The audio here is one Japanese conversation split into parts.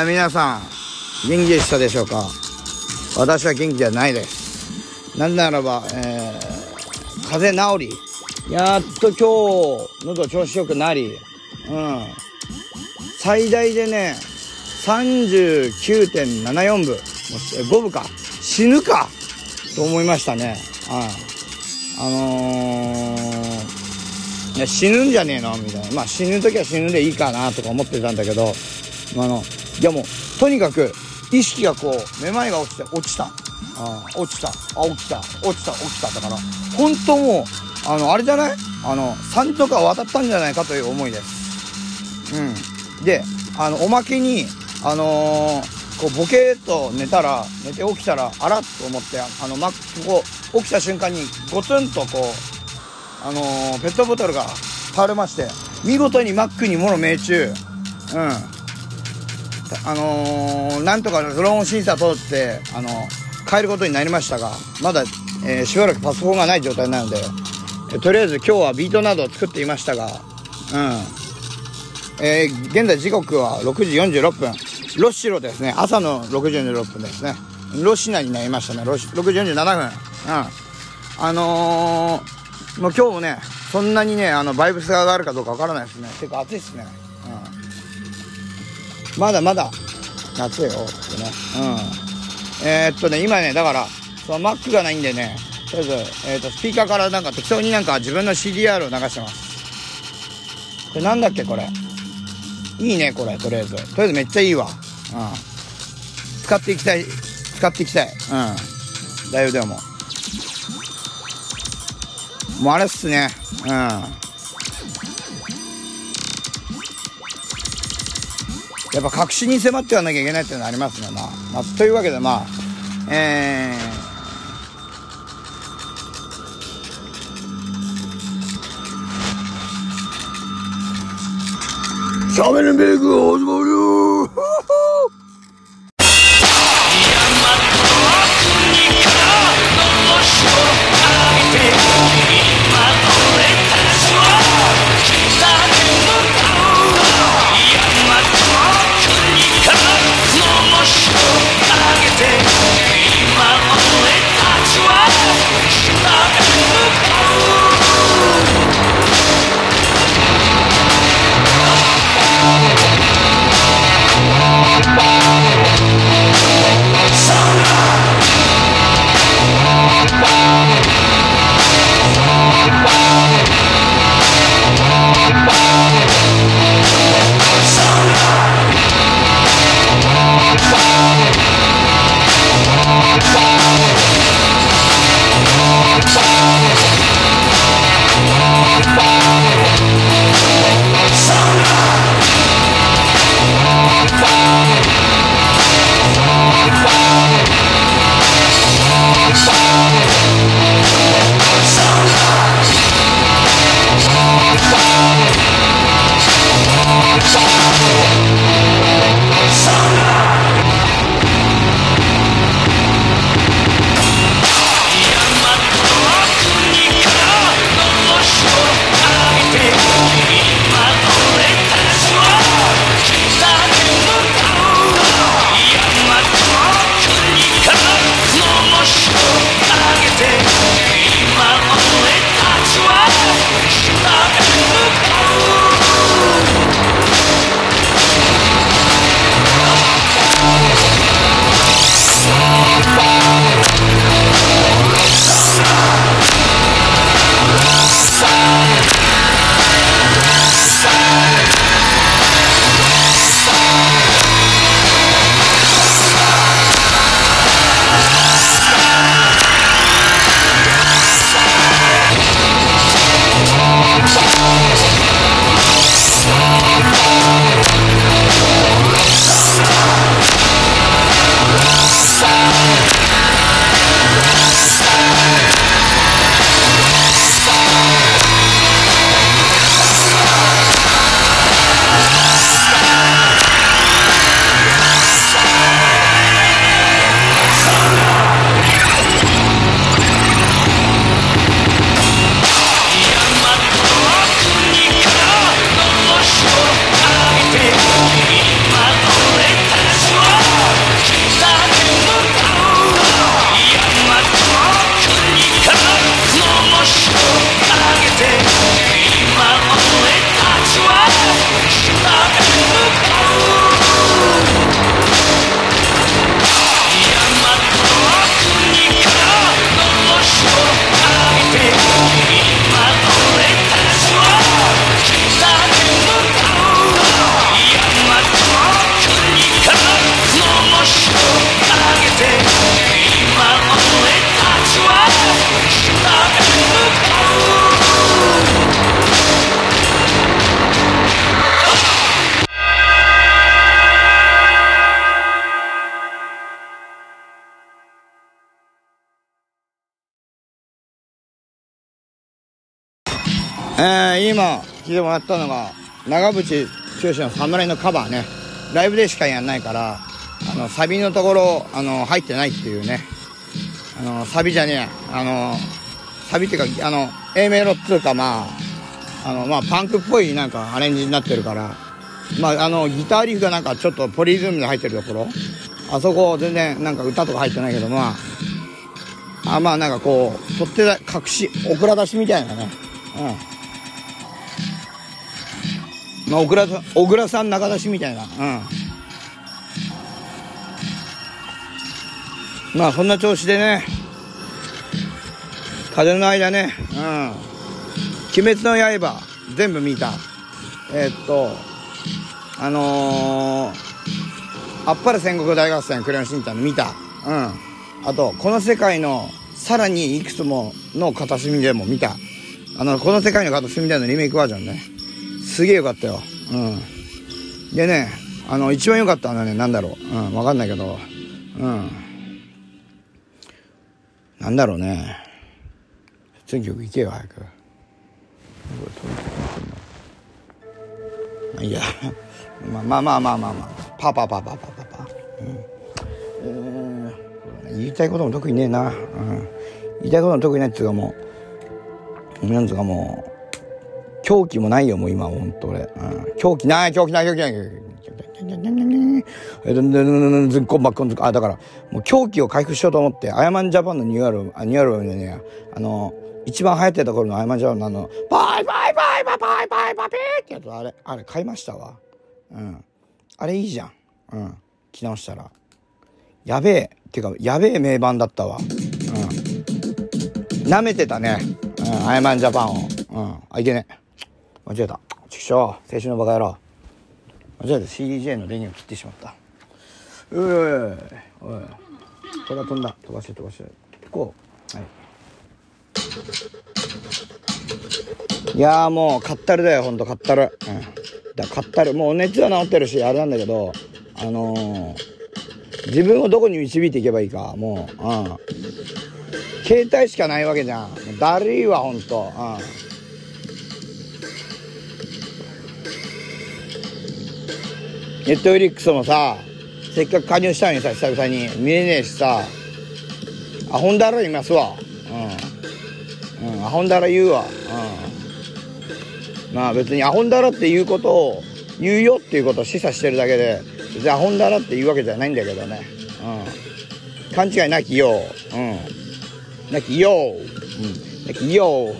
え皆さん、元気でしたでしょうか？私は元気じゃないです。なぜならば、えー、風邪治り、やっと今日、喉調子良くなり、うん。最大でね、39.74部、もうえ5部か、死ぬか？と思いましたね。はい。あのー、いや死ぬんじゃねえの？みたいな。まあ死ぬ時は死ぬでいいかなとか思ってたんだけど、あの、いやもう、とにかく、意識がこう、めまいが落ちて、落ちた。あ落ちた。あ、起きた。落ちた、起きた。だから、本当もう、あの、あれじゃない？あの、山とか渡ったんじゃないかという思いです。うん。で、あの、おまけに、あのーこう、ボケーと寝たら、寝て起きたら、あらっと思って、あの、ま、こう、起きた瞬間に、ゴツンとこう、あのーペットボトルが倒れまして、見事にマックにもの命中。うん。あのーなんとかドローン審査通って、あの変えることになりましたが、まだ、えーしばらくパソコンがない状態なので、えとりあえず今日はビートなどを作っていましたが、うん。えー現在時刻は6時46分。ロッシロですね。朝の6時46分ですね。ロシナになりましたね。ロシ6時47分。うん。あのー、もう今日もね、そんなにね、あの、バイブスが上がるかどうかわからないですね。結構暑いですね。まだまだ夏よってね。うん。えー、っとね、今ね、だから、その Mac がないんでね、とりあえず、えー、っと、スピーカーからなんか適当になんか自分の CDR を流してます。これなんだっけ、これ。いいね、これ、とりあえず。とりあえずめっちゃいいわ。うん。使っていきたい。使っていきたい。うん。だいぶでも。もうあれっすね。うん。やっぱ確信に迫ってはなきゃいけないっていうのはありますね。まあ、まあ、というわけでまあ、えー、シャベルベーク始まるよ「今聞いてもらったのが長渕剛の侍のカバーね。ライブでしかやんないからあのサビのところあの入ってないっていうね。あのサビじゃねえあのサビっていうかあの A メロっつうかまああのまあパンクっぽいなんかアレンジになってるから。まああのギターリフがなんかちょっとポリズムで入ってるところ。あそこ全然なんか歌とか入ってないけどまああまあなんかこう取って隠しオクラ出しみたいなね。うん。まあ小倉さん小倉さん中出しみたいな。うん。まあそんな調子でね。風の間ね。うん「鬼滅の刃」全部見た。えー、っとあのー、あっぱれ戦国大合戦クレヨンしんちゃん見た。うん。あとこの世界のさらにいくつもの片隅でも見た。あのこの世界の片隅でのリメイクバージョンね。すげえよかったよ。うん。でねあの一番良かったのはね何だろう。うん分かんないけど。うん。なんだろうね。次曲行けよ早く。いや。まあまあまあまあまあま。あパパパパパパパ。うん、えー、言いたいことも特にねえな、うん、言いたいことも特にないっつうかもうなんつうかもう狂気もないよもう今ほんと俺、うん、狂気ない狂気ない狂気ない狂気ないえっこんばっこんあ、だから、もう狂気を回復しようと思って、アヤマンジャパンのニューアルバム、あ、ニューアルバムでね、あの、一番流行ってた頃のアヤマンジャパンのあの、バイバイバイバイバイバイバイピーってやつ、あれ、あれ買いましたわ。うん。あれいいじゃん。うん。着直したら。やべえ。っていうか、やべえ名盤だったわ。うん。舐めてたね。うん。アヤマンジャパンを。うん。あ、いけねえ。間違えた。ちくしょう。青春のバカ野郎。間違えた。CDJ の電源を切ってしまった。ういおい。おい。これは飛んだ。飛ばして飛ばして。こう。はい。いやもうかったるだよ。ほんとかったる。うん。だかったる。もう熱は治ってるしあれなんだけどあのー、自分をどこに導いていけばいいか。もううん。携帯しかないわけじゃん。だるいわほんと。うん。ネットフリックスもさ、せっかく加入したのにさ、久々に見れねえしさ、アホンダラいますわ。うん。うん、アホンダラ言うわ。うん。まあ別にアホンダラっていうことを言うよっていうことを示唆してるだけで、別にアホンダラって言うわけじゃないんだけどね。うん。勘違いなきよう。うん。なきよう。うん。なきよう。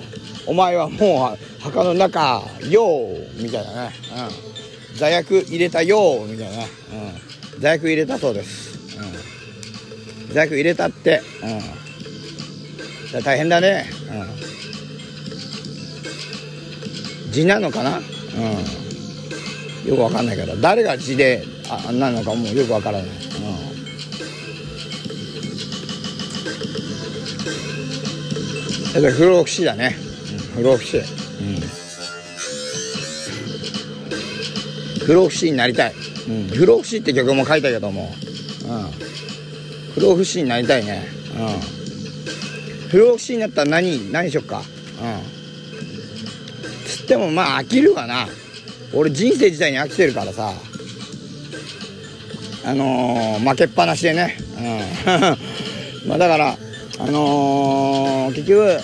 お前はもう墓の中、ようみたいなね。うん。座薬入れたよみたいな、うん、座薬入れたそうです、うん、座薬入れたって、うん、大変だね、うん、字なのかな、うん、よくわかんないけど。誰が字であなのかもうよくわからない、うん。だから不老不死だね、うん、不老不死、不老不死になりたい、うん、不老不死って曲も書いたけども、うん、不老不死になりたいね、うん、不老不死になったら何何しよっか。うん。つってもまあ飽きるわな。俺人生自体に飽きてるからさ。あのー、負けっぱなしでね、うん、まあだからあのー、結局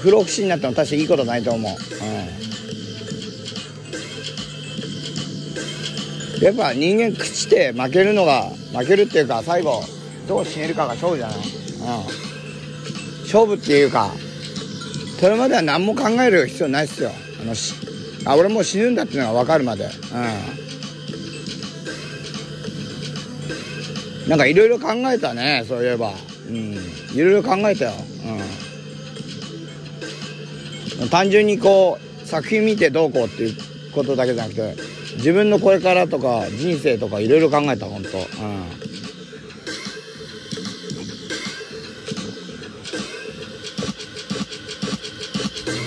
不老不死になっても確かにいいことないと思う、うん。やっぱ人間朽ちて負けるのが負けるっていうか最後どう死ねるかが勝負じゃない、うん、勝負っていうかそれまでは何も考える必要ないっすよあのしあ俺もう死ぬんだっていうのが分かるまで。うん。なんかいろいろ考えたねそういえば。うん。いろいろ考えたよ。うん。単純にこう作品見てどうこうっていうことだけじゃなくて自分のこれからとか人生とかいろいろ考えた本当。う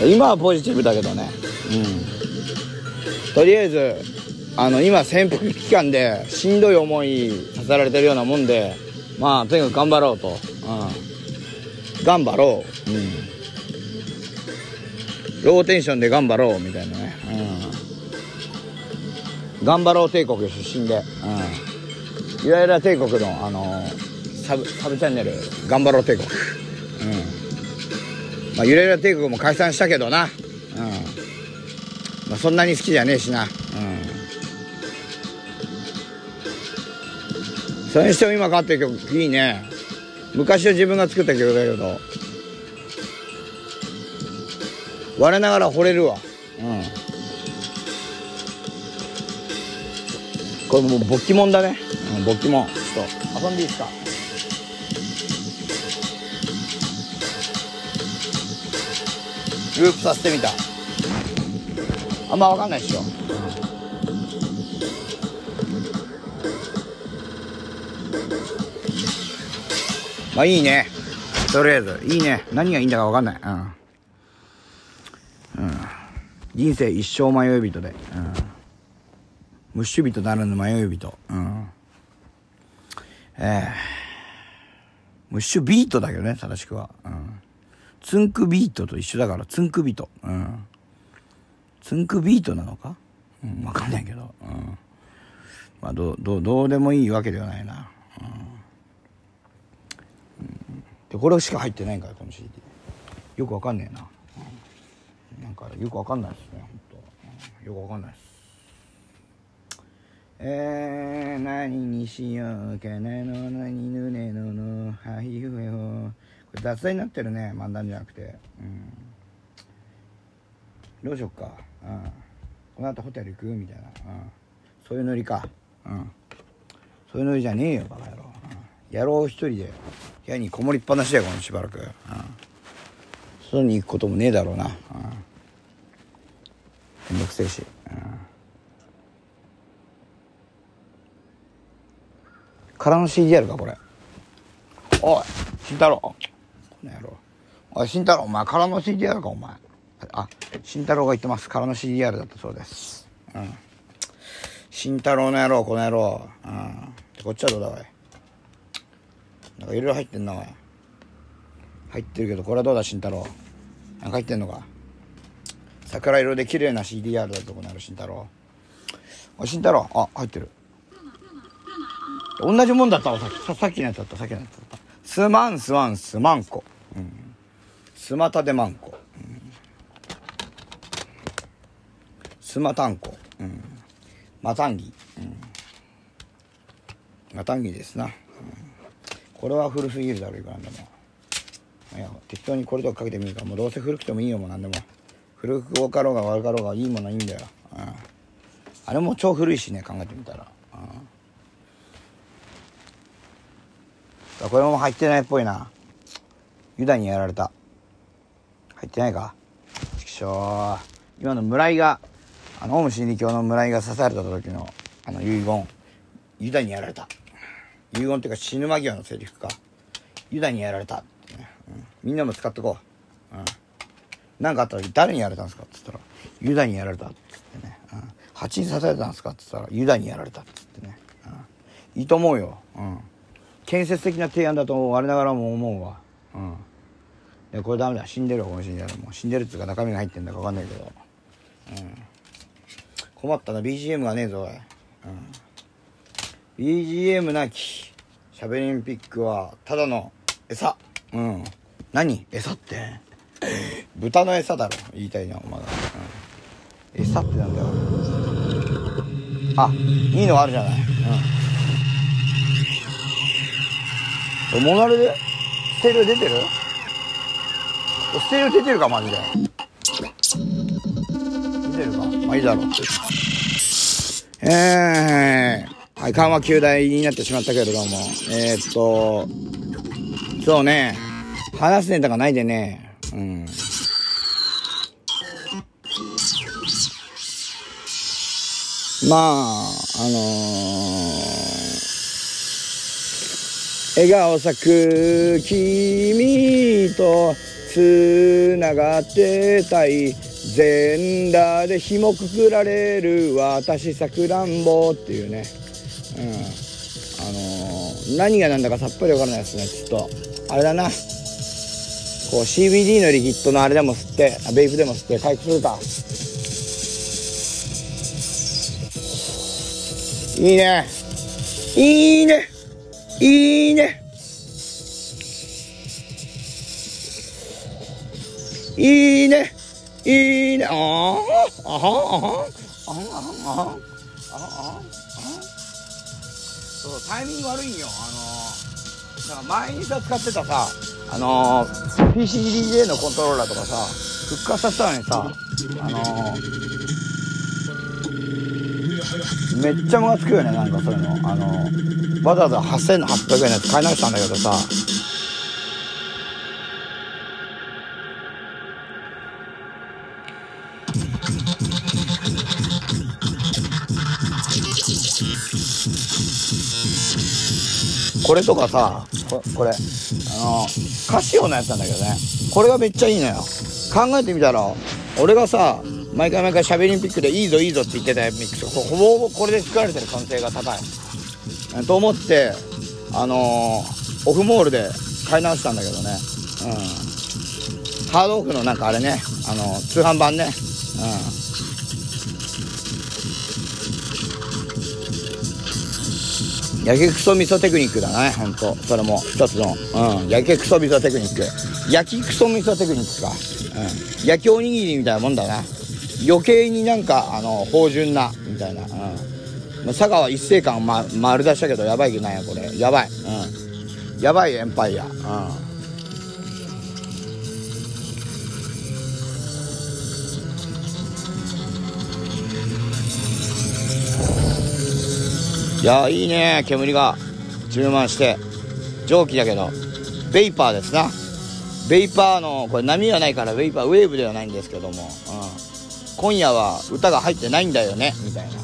ん。今はポジティブだけどね。うん。とりあえずあの今潜伏期間でしんどい思いさせられてるようなもんでまあとにかく頑張ろうと、うん、頑張ろう、うん、ローテンションで頑張ろうみたいなね、うん、頑張ろう帝国出身で、うん、ゆらゆら帝国の、あのー、サブサブチャンネル。頑張ろう帝国、うん。まあ、ゆらゆら帝国も解散したけどな、うん。まあ、そんなに好きじゃねえしな、うん、それにしても今かってる曲いいね。昔は自分が作った曲だけど。我ながら惚れるわ。うんこれもう勃起もんだね。うん勃起もん。ちょっと遊んでいいですか？ループさせてみた。あんま分かんないっしょ、まあいいね。とりあえず。いいね。何がいいんだか分かんない。うん。人生一生迷い人で、うん、ムッシュ人ならぬ迷い人、うん、えー、ムッシュビートだけどね正しくは、うん、ツンクビートと一緒だからツンクビート、うん、ツンクビートなのか、うん、分かんないけど、うん、まあどうどうどうでもいいわけではないな、うん、でこれしか入ってないんからこの CD よくわかんねえな。なんかよくわかんないですね本当よくわかんないです。えー、何にしようかなの何ぬねののはいよこれ雑談になってるね漫談じゃなくて。うん。どうしよっか。うん。この後ホテル行く？みたいな。うん。そういうノリか。うん。そういうノリじゃねえよバカ野郎、うん、野郎一人で部屋にこもりっぱなしだよこのしばらく。うん。外に行くこともねえだろうな。うん。めんどくせえし、うん、空の CD あるかこれ。おい慎太郎。この野郎。おい慎太郎お前空の CDR かお前。あ慎太郎が言ってます。空の CDR だったそうです。うん。慎太郎の野郎この野郎。うん。こっちはどうだおい。なんかいろいろ入ってんなおい。入ってるけどこれはどうだ慎太郎。なんか入ってんのか。桜色で綺麗な CDR だとこなる慎太郎。あ慎太郎。あ入ってる。同じもんだったわ。さっきさっきのやつだった。さっきのやつだった。すまんすまんすまんこ、うん、すまたでまんこ、うん、すまたんこ、うん、またんぎ、うん、またんぎですな、うん、これは古すぎるだろいくらでも。いや適当にこれとかかけてみるかもうどうせ古くてもいいよもうなんでも。古く多かろうが悪かろうがいいものはいいんだよ、うん、あれも超古いしね考えてみたら、うん、これも入ってないっぽいな。ユダにやられた。入ってないか？ちくしょう。今の村井があのオウム真理教の村井が刺された時のあの遺言。ユダにやられた。遺言っていうか死ぬ間際のセリフか。ユダにやられた、うん、みんなも使ってこう、うん。何かあった時誰にやられたんですか？って言ったら、ユダにやられた。って言ってね、うん。蜂に刺されたんですか？って言ったら、ユダにやられた。って言ってね。うん、いいと思うよ。うん。建設的な提案だと我ながらも思うわ。うん。で、これダメだ。死んでるわ、この死んでる。もう死んでるっていうか中身が入ってんだかわかんないけど。うん。困ったな、BGM がねえぞ、おい。うん。BGM なき、しゃべりンピックは、ただの餌。うん。何？餌って。豚の餌だろ言いたいなまだ、うん、餌ってなんだよあいいのあるじゃないうんモナレで？ステレオ出てる？ステレオ出てるかマジで。出てるか？まあいいだろう。えー、はい、緩和球大になってしまったけれども、えー、っと、そうね、話すネタがないでね、うん。まあ、あのー、笑顔咲く君と繋がってたい全裸で紐くくられる私さくらんぼっていうね、うん、あのー、何が何だかさっぱりわからないですね。ちょっとあれだな。こう CBD のリキッドのあれでも吸ってあベイプでも吸って回復するか。いいね。いいね。いいね。いいね。いいね。あああはあはあはああそうタイミング悪いんよ。あのなんか前にさ使ってたさあの PCDJ のコントローラーとかさ復活させたのにさあのめっちゃムカつくよねなんかそういうの。あのわざわざ8800円のやつ買い直したんだけどさ。これとかさここれあのカシオのやつなんだけどね。これがめっちゃいいのよ。考えてみたら俺がさ毎回毎回しゃべりンピックでいいぞいいぞって言ってたミックス。ほぼほぼこれで作られてる可能性が高い。と思ってあのー、オフモールで買い直したんだけどね。うん。ハードオフのなんかあれね。あの通販版ね。うん。焼きクソ味噌テクニックだね。ほんと。それも一つの、うん、焼きクソ味噌テクニック。焼きクソ味噌テクニックか、うん、焼きおにぎりみたいなもんだな。余計になんかあの芳醇なみたいな、うん、佐川一世間、ま、丸出したけどやばいけないやこれ。やばい、うん、やばいエンパイア、うん。いやいいね。煙が。充満して。蒸気だけど。ベイパーですな。ベイパーのこれ波はないからベイパーウェーブではないんですけども、うん、今夜は歌が入ってないんだよね。みたいな、うん、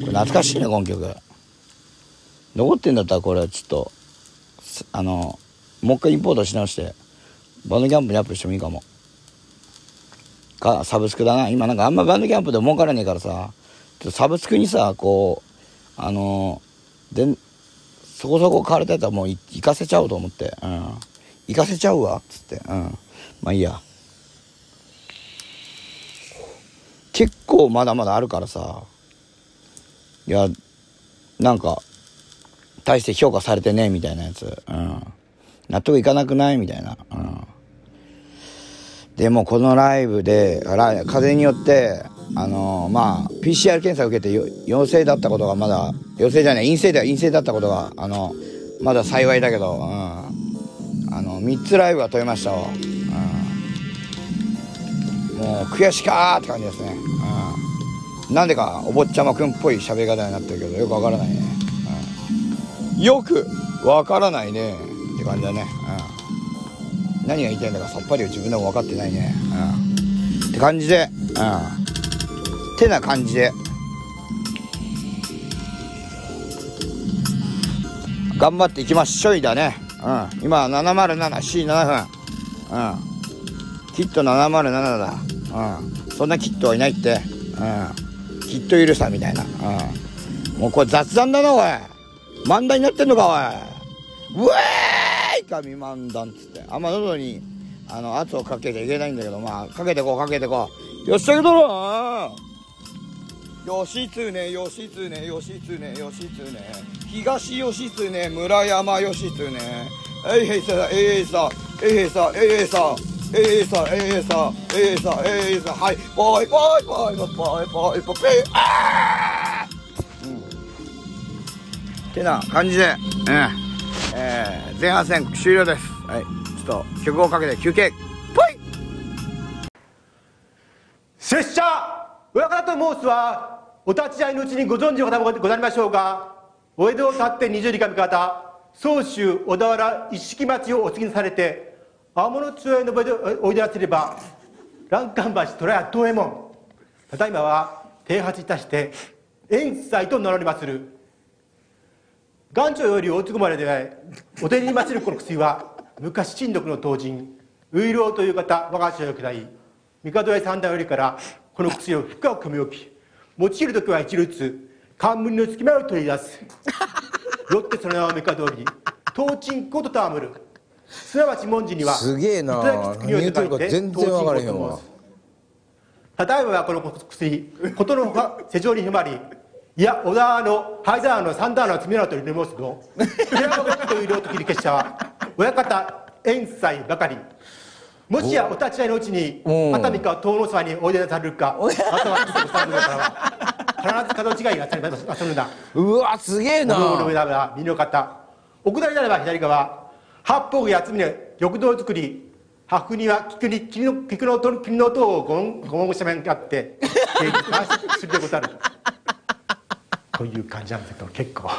これ懐かしいねこの曲。残ってんだったらこれちょっとあのもう一回インポートし直してバンドキャンプにアップしてもいいかも。か、サブスクだな。今なんかあんまバンドキャンプで儲からねえからさちょっと、サブスクにさ、こう、あのー、で、そこそこ買われたやつはもう行かせちゃおうと思って、うん。行かせちゃうわ、つって、うん。まあいいや。結構まだまだあるからさ、いや、なんか、大して評価されてねえみたいなやつ、うん。納得いかなくない？みたいな、うん。でもこのライブで風によってあの、まあ PCR 検査を受けて陽性だったことがまだ陽性じゃない陰性では陰性だったことがあのまだ幸いだけど、うん、あの3つライブが取れましたわ、うん、もう悔しかって感じですね、うん、なんでかお坊ちゃまくんっぽい喋り方になってるけどよくわからないね、うん、よくわからないね。って感じだね、うん。何が言いたいんだかさっぱり自分でも分かってないね。うん。って感じでうん。てな感じで。頑張っていきましょいだね。うん。今 707C7 分うん。キット707だ。うん。そんなキットはいないって。うん。キットいるさみたいな。うん。もうこれ雑談だなおい。漫談になってんのかおい。うえーいか未満だっつって。あんま喉にあの圧をかけちゃいけないんだけどまあかけてこうかけてこう。よっしゃけどろよしつねよしつねよしつねよしつね東よしつね村山よしつねえいへいさえいさえいへいさえいさえいさえいさえいさえいさはいボイボイボイボイボイボイボイあーうんってな感じでうんえー、前半戦終了です。はい。ちょっと曲をかけて休憩。申すは、お立ち会いのうちにご存知の方もございましょうが、お江戸を立って二十里上方、総州小田原一色町をお継ぎされて、青物町へのおいでなせれば、欄干橋虎屋東右衛門、ただいまは停発いたして、遠斎と名乗りまする。元朝より大津まれでお手にまつるこの薬は昔親族の当人ウ老という方我が社を下り帝屋三代よりからこの薬を深く汲み置き用いる時は一律冠の隙間を取り出す。よってその名をめか通り東鎮湖と戯る。すなわち文字にはすげえな。頂きつくによって書いて全然分からへ例えばこの薬ことのほか世情に広まりいや小田の灰沢の三段の積みなと入れ申すと寺岡という量と切り結者は親方遠斎ばかりもしやお立ち会いのうちにう。ん熱海か遠野沢においでなされるかあとは来てくさるのからは必ず角違いがされますあそるんだ。うわすげえな。道路の上は右の方。奥左ならば左側。八方が八つ峰緑道作り。破風には菊に菊の菊の音菊の音をごんごんしゃべんがあって芸術がするでござるという感じなんですけど結構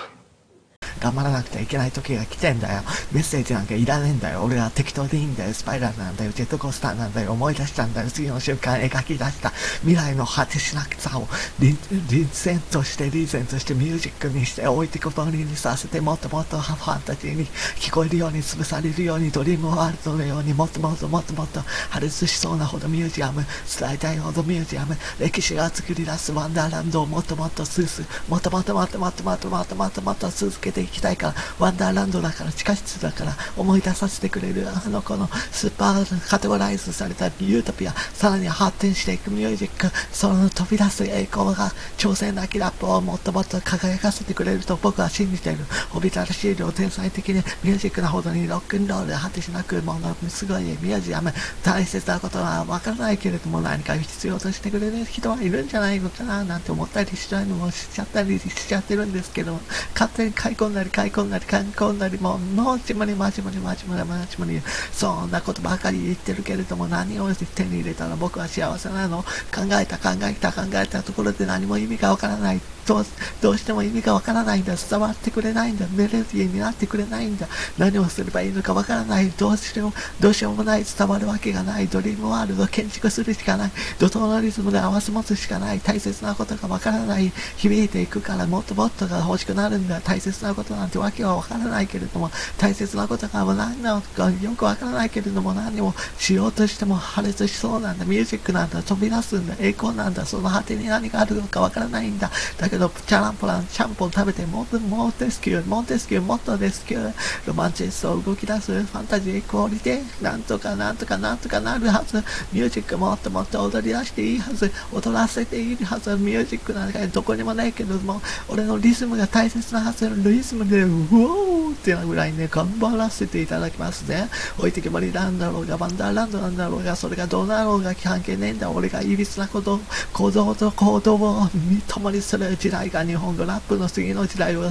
頑張らなくてはいけない時が来てんだよ。メッセージなんかいらねえんだよ。俺は適当でいいんだよ。スパイラルなんだよ。ジェットコースターなんだよ。思い出したんだよ。次の瞬間描き出した未来の果てしなくさを臨臨戦としてリーゼンとしてミュージックにして置いてこぼりにさせてもっともっとファンタジーに聞こえるように潰されるようにドリームワールドのようにもっともっともっともっと破裂しそうなほどミュージアム伝えたいほどミュージアム歴史が作り出すワンダーランドをもっともっとスースもっともっともっともっともっともっともっともっと続けてきたいからワンダーランドだから地下室だから思い出させてくれるあの子のスーパーカテゴライズされたユートピアさらに発展していくミュージックその飛び出す栄光が挑戦なきラップをもっともっと輝かせてくれると僕は信じている。おびただしい量天才的にミュージックなほどにロックンロール果てしなくものすごいミュージアム大切なことはわからないけれども何か必要としてくれる人はいるんじゃないのかななんて思ったりしちゃうのもしちゃったりしちゃってるんですけど勝手に買い込んだり買い込んだり観光なりもうもちまりまちまりまちまりまちまりそんなことばかり言ってるけれども何を手に入れたら僕は幸せなの考えた考えた考えたところで何も意味がわからないどうどうしても意味がわからないんだ。伝わってくれないんだ。メロディーになってくれないんだ。何をすればいいのかわからない。どうしようどうしようもない。伝わるわけがない。ドリームワールド建築するしかない。怒涛のリズムで合わせ持つしかない。大切なことがわからない。響いていくからもっともっとが欲しくなるんだ。大切なことなんてわけはわからないけれども大切なことが何なのかよくわからないけれども何もしようとしても破裂しそうなんだ。ミュージックなんだ。飛び出すんだ。栄光なんだ。その果てに何があるのかわからないんだ。だけどチャランポランちゃんぽん食べてもっとモンテスキューモンテスキューもっとレスキューロマンチストを動き出すファンタジークオリティなんとかなんとかなんとかなるはず。ミュージックもっともっと踊り出していいはず。踊らせていいはずミュージックなんかどこにもないけども俺のリズムが大切なはずリズムでうおーってなぐらいね頑張らせていただきますね。置いてけぼりなんだろうがワンダーランドなんだろうがそれがどうなろうが関係ねえんだ。俺がいびつなこと行動と行動を共にする。時代が日本語ラップの次の時代を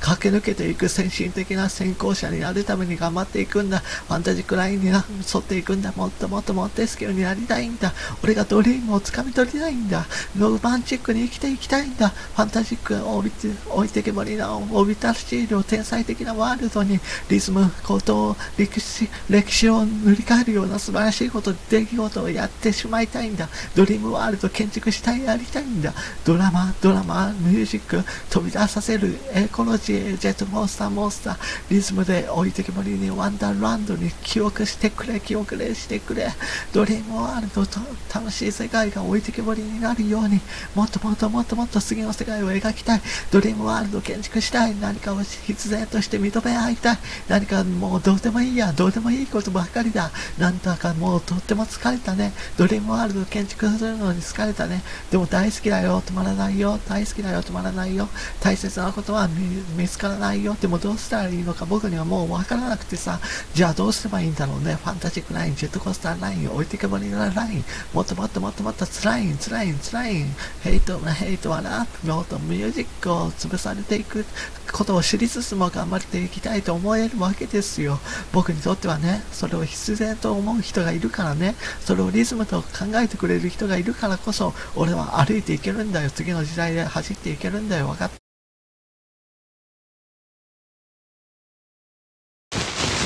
駆け抜けていく先進的な先行者になるために頑張っていくんだ。ファンタジックラインに沿っていくんだ。もっともっともっとスキルになりたいんだ。俺がドリームをつかみ取りたいんだ。ロマンチックに生きていきたいんだ。ファンタジックを置いて置いてけぼりなおびただしい量天才的なワールドにリズムこと歴史歴史を塗り替えるような素晴らしいこと出来事をやってしまいたいんだ。ドリームワールド建築したいやりたいんだ。ドラマドラマ。ミュージック飛び出させるエコロジージェットモンスターモンスターリズムで置いてけぼりにワンダーランドに記憶してくれ記憶れしてくれドリームワールドと楽しい世界が置いてけぼりになるようにもっともっともっともっと次の世界を描きたい。ドリームワールド建築したい何かを必然として認め合いたい。何かもうどうでもいいやどうでもいいことばっかりだ。なんだかもうとっても疲れたね。ドリームワールド建築するのに疲れたね。でも大好きだよ。止まらないよ。大好きだよ止まらないよ。大切なことは見見つからないよ。でもどうしたらいいのか僕にはもう分からなくてさ。じゃあどうすればいいんだろうね。ファンタジックラインジェットコースターライン置いてけぼりのライン。もっともっともっともっと辛い辛い辛いヘイトヘイトはラップもっとミュージックを潰されていく。ことを知りつつも頑張っていきたいと思えるわけですよ。僕にとってはね。それを必然と思う人がいるからね。それをリズムと考えてくれる人がいるからこそ俺は歩いていけるんだよ。次の時代で走っていけるんだよ分かった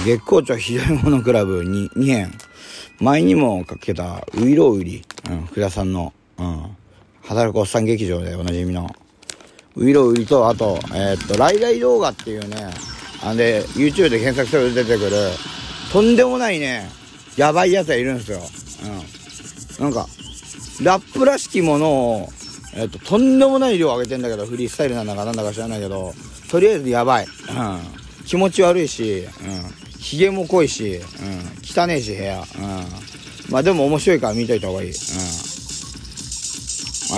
月光町左物クラブに2編。前にもかけた、ウイロウリ。うん、福田さんの、うん、働くおっさん劇場でおなじみの、ウイロウリと、あと、えーっと、ライライ動画っていうね、あんで、YouTube で検索すると出てくる、とんでもないね、やばいやつがいるんですよ。うん。なんか、ラップらしきものを、えっと、とんでもない量上げてんだけど、フリースタイルなんだかなんだか知らないけど、とりあえずやばい。うん。気持ち悪いし、うん。髭も濃いし、うん。汚ねえし、部屋。うん。まあでも面白いから見といた方がいい。うん。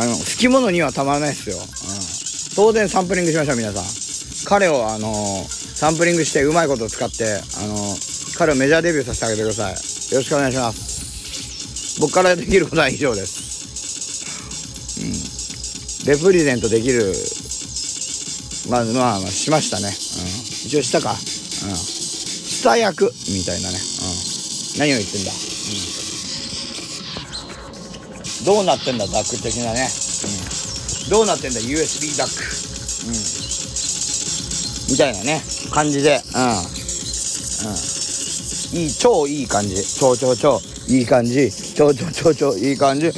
あの、好き者にはたまらないっすよ。うん。当然サンプリングしましょう、皆さん。彼を、あのサンプリングしてうまいこと使って、あの彼をメジャーデビューさせてあげてください。よろしくお願いします。僕からできることは以上です。レプレゼントできる、まあ、まあ、しましたね。うん。一応したか。うん。下役みたいなね。うん。何を言ってんだ。うん。どうなってんだ、ダック的なね。うん。どうなってんだ、USB ダック。うん。みたいなね、感じで。うん。うん。いい、超いい感じ。超超超、いい感じ。超超超超、いい感じ。あわ、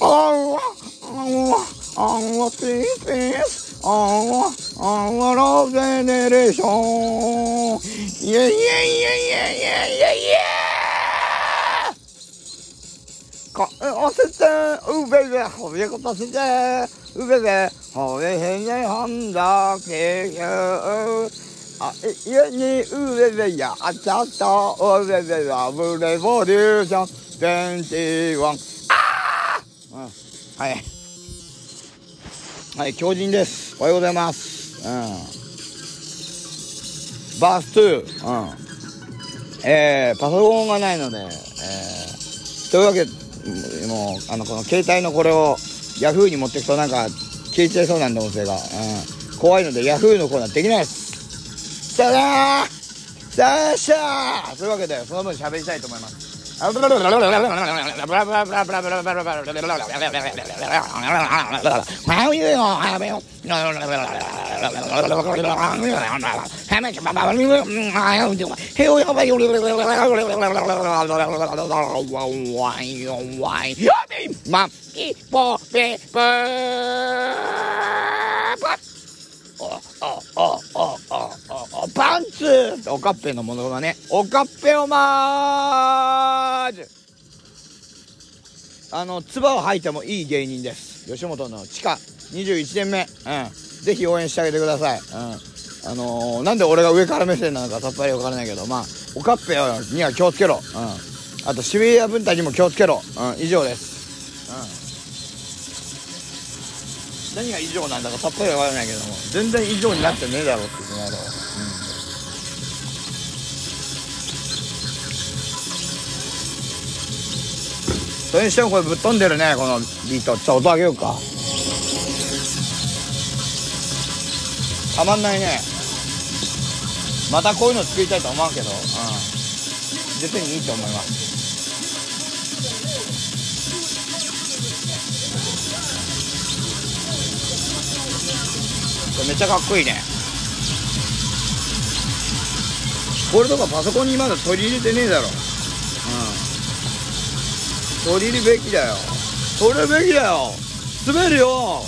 あわ、あわ、ピースピース。あわ、あわ、ロゼネレーション。イェイイェイイェイイェイイェイイェイイェイか、おせて、うべべ、ほべこたせて、うべべ、ほべへねはんだけゆあ、いやに、うべべやっちゃった、うべべラブレボリューション、21。あーうん、はい。はい、強靭です。おはようございます。うん。バース2。うん。えー、パソコンがないので、えー、というわけで、もう、あの、この携帯のこれを、ヤフーに持っていくとなんか、消えちゃいそうなんで、音声が。うん。怖いので、ヤフーのコーナーできないです。さよならさあしゃーというわけで、その分喋りたいと思います。おおおおおおパンツ。おかっぺのものがねおかっぺオマージュあの唾を吐いてもいい芸人です。吉本の地下。21年目。うん。ぜひ応援してあげてください。うん。あのー、なんで俺が上から目線なのかさっぱりわからないけどまあおかっぺには気をつけろ。うん。あと渋谷文太にも気をつけろ。うん。以上です。何が以上なんだかさっぱりわからないけども全然以上になってねえだろってこの野郎、それにしてもこれぶっ飛んでるねこのビート。ちょっと音上げようか。たまんないね。またこういうの作りたいと思わんけど。うん。絶対にいいと思います。めっちゃかっこいいね。これとかパソコンにまだ取り入れてねえだろ。うん取り入れべきだよ。取るべきだよ。滑るよ。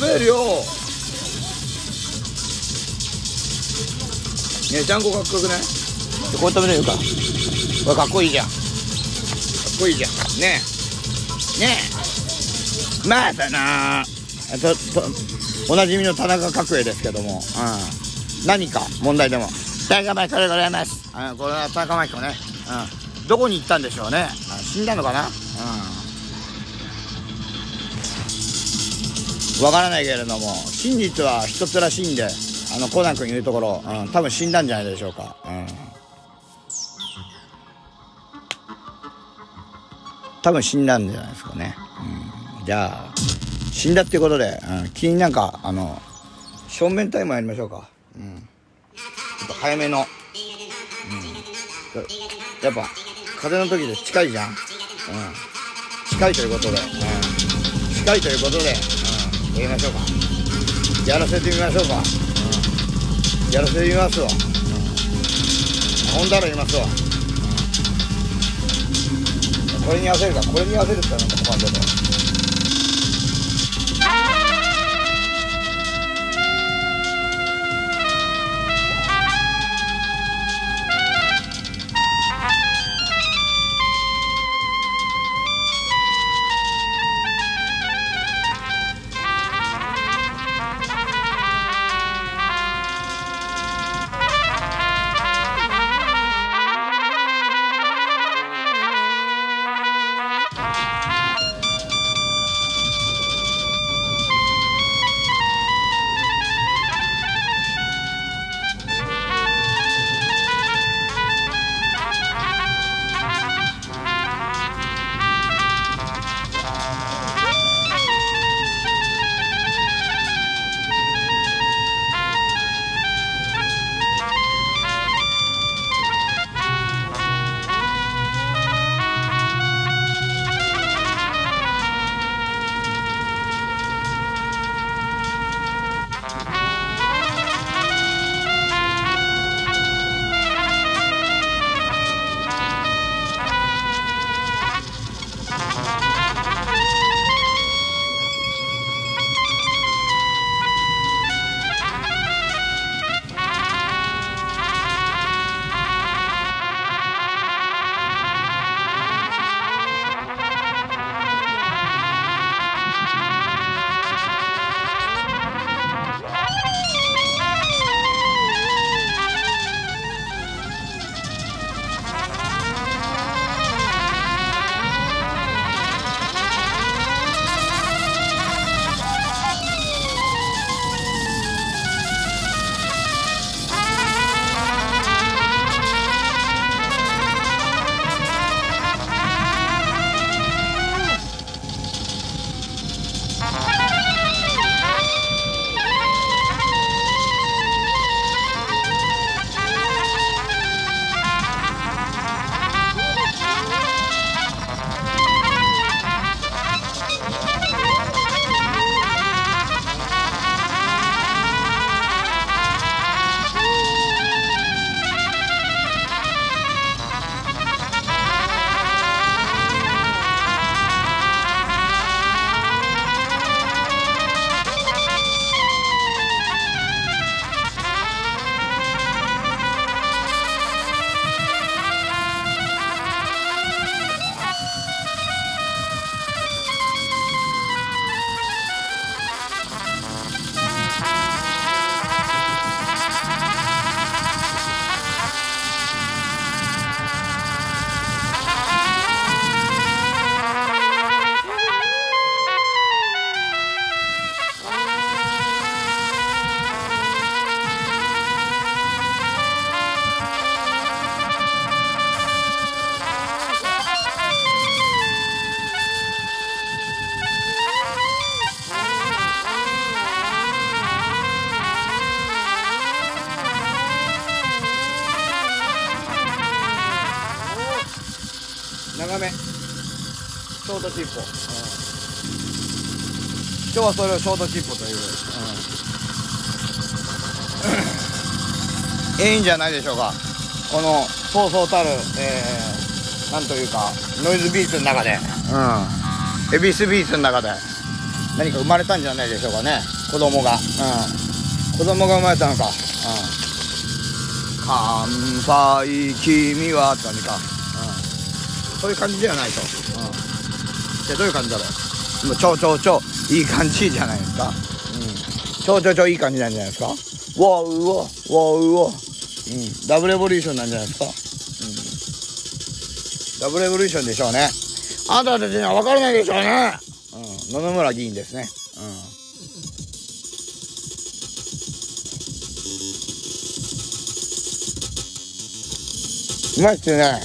滑るよ。ねえちゃんこかっこよくない？こうやってみるか。これかっこいいじゃん。かっこいいじゃん。ねえ。ねえ。まあさな。ととおなじみの田中角栄ですけども、うん、何か？問題でも。田中真紀子でございます、うん、これは田中真紀子ね、うん、どこに行ったんでしょうね、うん死んだのかな？うん。わからないけれども真実は一つらしいんであのコナン君言うところ、うん、多分死んだんじゃないでしょうか、うん、多分死んだんじゃないですかね、うん、じゃあ死んだっていうことで、うん、気になんかあの正面タイムやりましょうか、うん、ちょっと早めの、うん、やっぱ風の時で近いじゃん、うん、近いということで、うん、近いということで、うん、やりましょうか。やらせてみましょうか、うん、やらせてみますわ、うん、ほんだら言いますわ、うん、これに合わせるかこれに合わせるってなんか困るけど長め。ショートチッポ、うん、今日はそれをショートチッポという、うん、ええんじゃないでしょうか。このそうそうたる、えー、なんというかノイズビーツの中で。うん。エビスビーツの中で。何か生まれたんじゃないでしょうかね。子供が。うん。子供が生まれたのか。うん。乾杯君は。って感じか。そういう感じではないと。うん。じゃあどういう感じだろう？もう超超超いい感じじゃないですか。うん。超超超いい感じなんじゃないですか？わうわわうわ。うん。ダブルエボリューションなんじゃないですか？うん。ダブルエボリューションでしょうね。あなたたちには分からないでしょうね。うん。野々村議員ですね。うん。うまいっすね。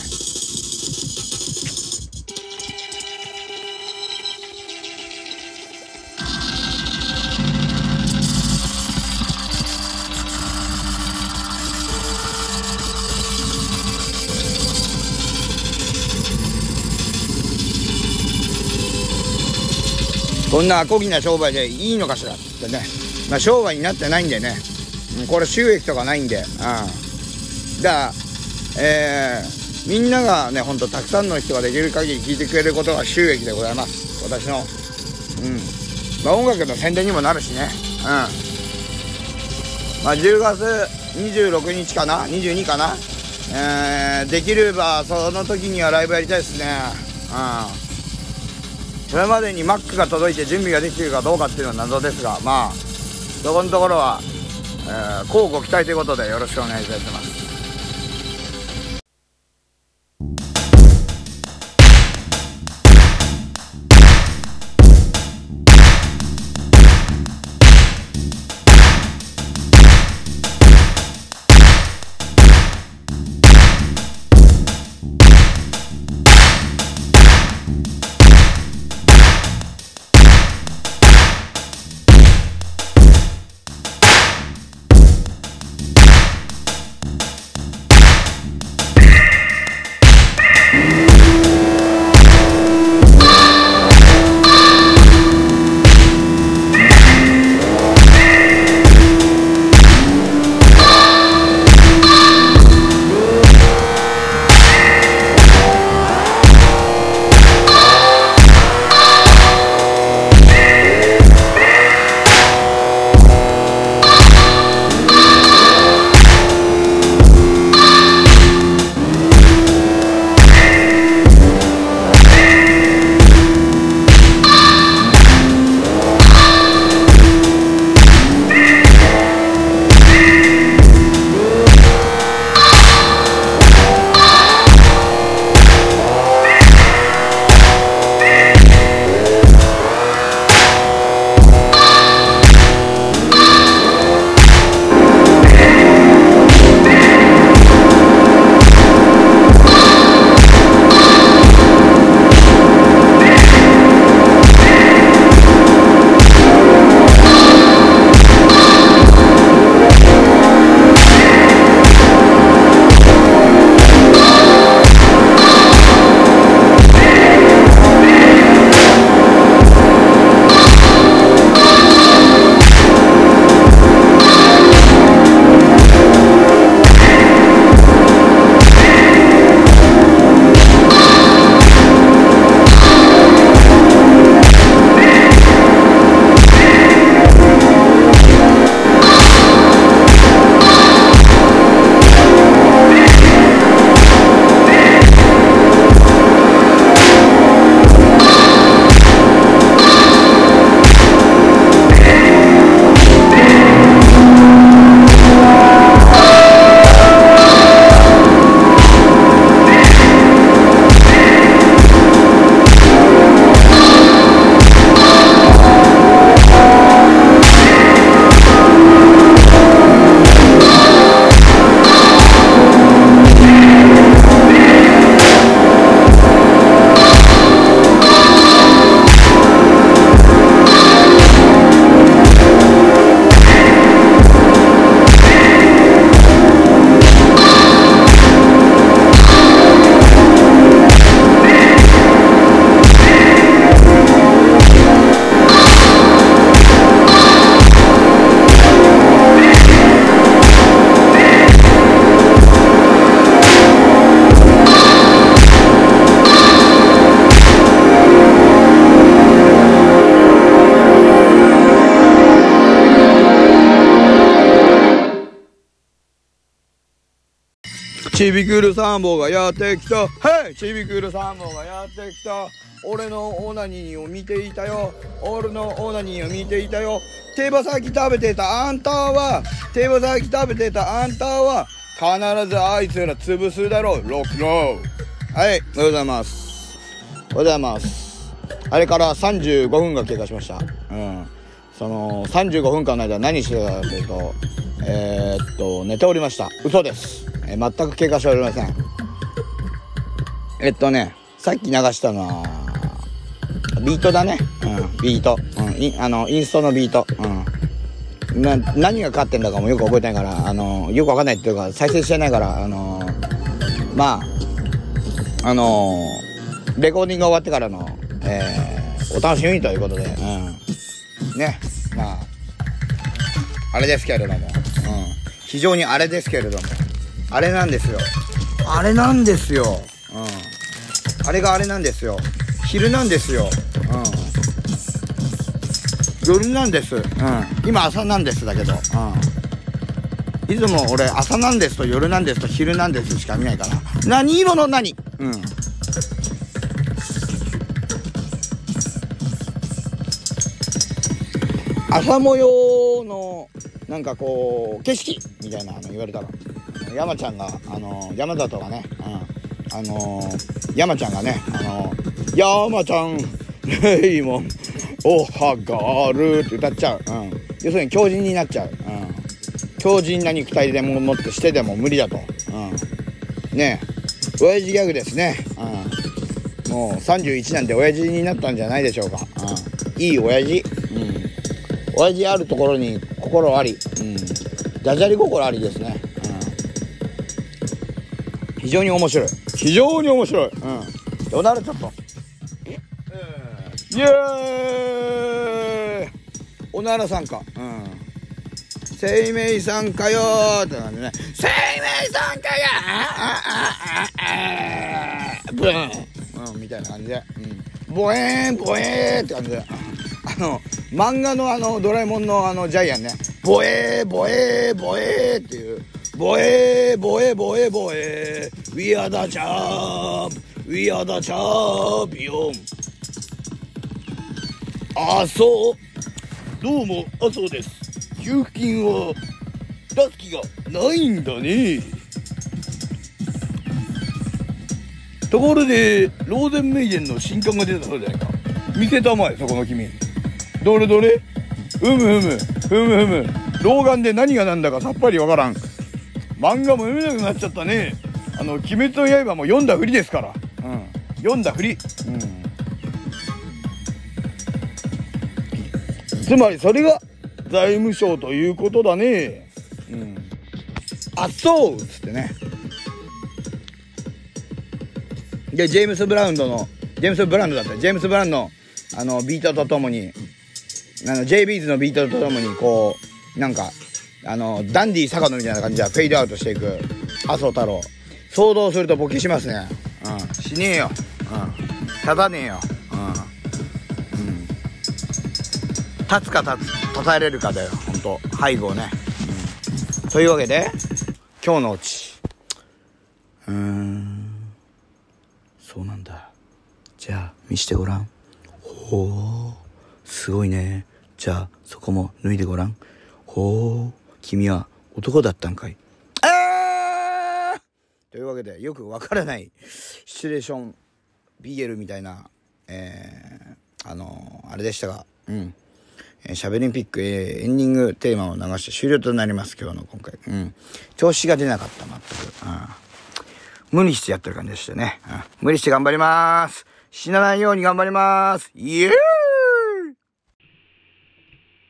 こんなアコギな商売でいいのかしらってね、まあ、商売になってないんでね。これ収益とかないんで、うん、だからえー、みんながねほんとたくさんの人ができる限り聞いてくれることが収益でございます。私の。うん。まあ音楽の宣伝にもなるしね。うん。まあ10月26日かな？22かな？えー、できればその時にはライブやりたいですね。うんそれまでに Mac が届いて準備ができているかどうかっていうのは謎ですがまあそこのところは、えー、乞うご期待ということでよろしくお願いいたしますちびくるサンボがやってきた。はいちびくるサンボがやってきた。俺のオナニーを見ていたよ。俺のオナニーを見ていたよ。手羽先食べてたあんたは手羽先食べてたあんたは必ずあいつら潰すだろう。ロックローはいおはようございます。おはようございます。あれから35分が経過しました。うん。その35分間の間何してたかというとえー、っと寝ておりました。嘘です、え全く経過しておりません。えっとねさっき流したのはビートだね。うんビート、うん、インあのインストのビート。うん。な何がかかってんだかもよく覚えてないからあのよくわかんないっていうか再生してないからあのまああのレコーディングが終わってからの、えーお楽しみということで、うん、ねまああれですけれども、うん、非常にあれですけれども。あれなんですよ。あれなんですよ、うん、あれがあれなんですよ。昼なんですよ、うん、夜なんです、うん、今朝なんですだけど、うん、いつも俺朝なんですと夜なんですと昼なんですしか見ないから。何色の何？うん。朝模様のなんかこう景色みたいなの言われたら山ちゃんがあの山里がね、うん、あの山ちゃんがねあの山ちゃんレイモンおはがあるって歌っちゃう、うん、要するに強靭になっちゃう、うん、強靭な肉体でも持ってしてでも無理だと、うん、ねえ。親父ギャグですね、うん、もう31なんで親父になったんじゃないでしょうか、うん、いい親父。うん。親父あるところに心あり、うん、ダジャレ心ありですね、非常に面白い。非常に面白い、うん、どうなるちょっと。イエーイ。おならさんかうん。生命さんかよーってなんでね。生命さんかよああああブーン、うん、みたいな感じで、うん、ボエーンボエーって感じで。あの漫画のあのドラえもんのあのジャイアンね。ボエーボエーボエーっていうボエーボエーボエーボエー We are the champ. We are the champion. あそう。どうもあそうです。給付金は出す気がないんだね。ところでローゼンメイデンの新刊が出たそうじゃないか。見せたまえそこの君。どれどれ？ふむふむ。ふむふむ。老眼で何が何だかさっぱりわからん。漫画も読めなくなっちゃったね。あの「鬼滅の刃」も読んだふりですから。うん。読んだふり。うん。つまりそれが財務省ということだね。うん。あそうっつってね。でジェームス・ブラウンドのジェームス・ブランドだった。ジェームス・ブラウンドのあのビートとともにあの j b ーズのビートとともにこうなんかあのダンディ坂野みたいな感じでフェードアウトしていく。麻生太郎。想像するとボケしますね。うん。しねえよ。うん。立たねえよ。うん、うん、立つか立つ立たれるかだよ。本当。背後ね、うん、というわけで今日のうちうーん。そうなんだ。じゃあ見してごらん。ほうすごいね。じゃあそこも脱いでごらん。ほう君は男だったんかい。あというわけでよくわからないシチュエーション BL みたいなえー、あのー、あれでしたがうん。えーしゃべりんピック、えーエンディングテーマを流して終了となります今日の今回。うん。調子が出なかった全く。うん無理してやってる感じでしたね、うん無理して頑張ります。死なないように頑張ります。イエーイ！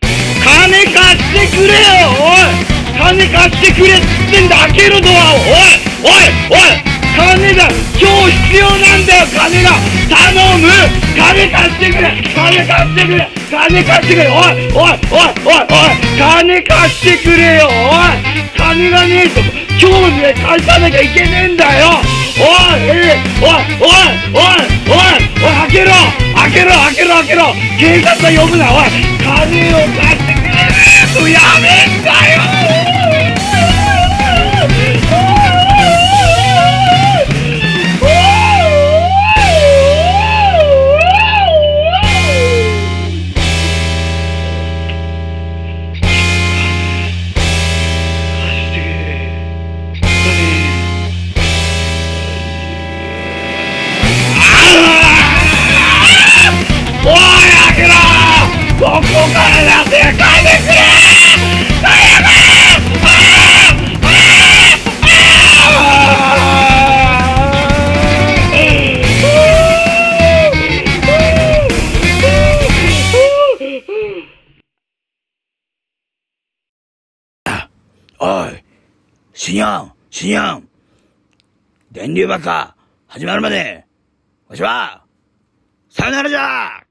金貸してくれよおい金貸してくれっつってんだ開けろドアをおいおいおい金だ今日必要なんだよ金が頼む金貸してくれ金貸してくれ金貸してくれおいおいおいおいおい金貸してくれよおい金がねえと今日で返さなきゃいけねえんだよおいえーおいおいおいおいおい開けろ開けろ開けろ開けろ警察は呼ぶなおい金を貸してくれねえとやめんだよ電流爆破、始まるまで、わしは、さよならじゃ